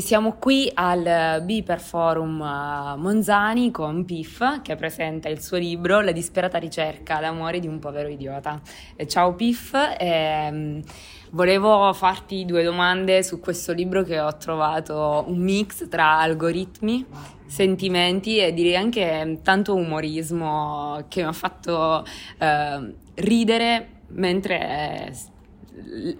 Siamo qui al Biper Forum eh, Monzani con Piff che presenta il suo libro La disperata ricerca d'amore di un povero idiota. Ciao Piff, ehm, volevo farti due domande su questo libro che ho trovato un mix tra algoritmi, sentimenti e direi anche tanto umorismo che mi ha fatto eh, ridere mentre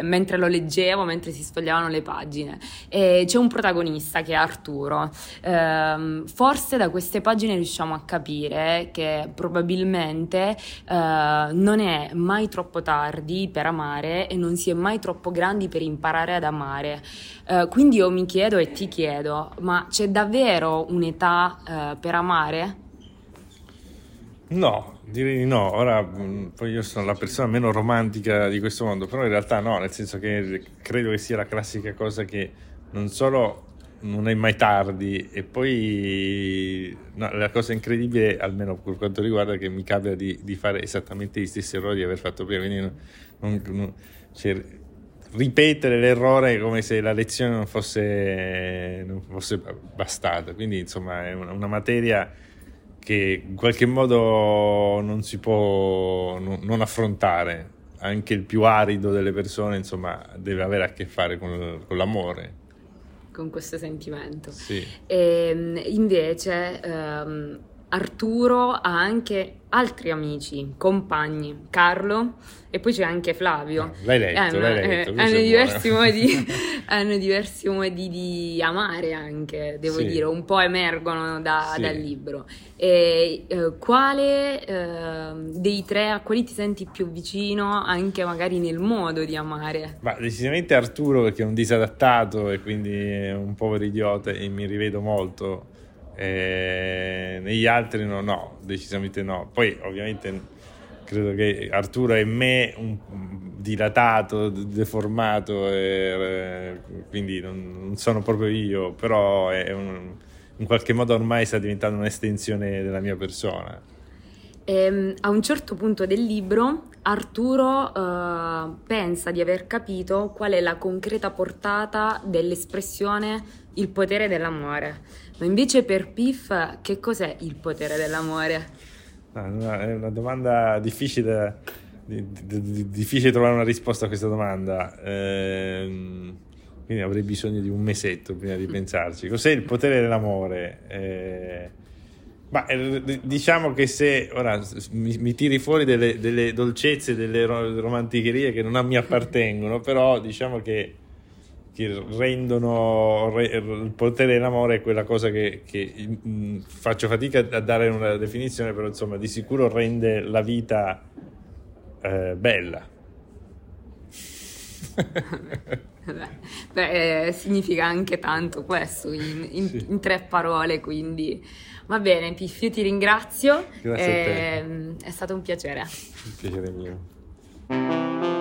mentre lo leggevo, mentre si sfogliavano le pagine. E c'è un protagonista che è Arturo. Eh, forse da queste pagine riusciamo a capire che probabilmente eh, non è mai troppo tardi per amare e non si è mai troppo grandi per imparare ad amare. Eh, quindi io mi chiedo e ti chiedo, ma c'è davvero un'età eh, per amare? No, direi di no. Ora, mm, poi io sono la persona meno romantica di questo mondo, però in realtà no, nel senso che credo che sia la classica cosa che non solo non è mai tardi e poi no, la cosa incredibile, almeno per quanto riguarda, è che mi capita di, di fare esattamente gli stessi errori di aver fatto prima. Quindi non, non, cioè, ripetere l'errore come se la lezione non fosse, non fosse bastata. Quindi insomma è una, una materia che in qualche modo non si può non affrontare. Anche il più arido delle persone, insomma, deve avere a che fare con, con l'amore. Con questo sentimento. Sì. E, ehm, invece, ehm, Arturo ha anche altri amici, compagni, Carlo e poi c'è anche Flavio. L'hai letto, eh, l'hai letto. Eh, hanno, diversi modi, hanno, diversi modi, di amare anche, devo sì. dire, un po' emergono da, sì. dal libro. E, eh, quale eh, dei tre, a quali ti senti più vicino anche magari nel modo di amare? Ma decisamente Arturo perché è un disadattato e quindi è un povero idiota e mi rivedo molto eh, negli altri no, no, decisamente no. Poi ovviamente credo che Arturo è me un, dilatato, deformato, e, quindi non, non, sono proprio io, però un, in qualche modo ormai sta diventando un'estensione della mia persona. E, ehm, a un certo punto del libro Arturo uh, pensa di aver capito qual è la concreta portata dell'espressione il potere dell'amore, ma invece per Piff che cos'è il potere dell'amore? No, è una domanda difficile, difficile trovare una risposta a questa domanda. Ehm, quindi avrei bisogno di un mesetto prima di pensarci. Cos'è il potere dell'amore? Eh, ma eh, diciamo che se ora mi, mi tiri fuori delle, delle, dolcezze, delle romanticherie che non mi appartengono, però diciamo che, che rendono re, il potere dell'amore quella cosa che, che mh, faccio fatica a dare una definizione, però insomma di sicuro rende la vita eh, bella. Beh, eh, significa anche tanto questo in, in, sì. in tre parole, quindi Va bene, Piff, io ti ringrazio. Grazie te. È stato un piacere. Un piacere mio.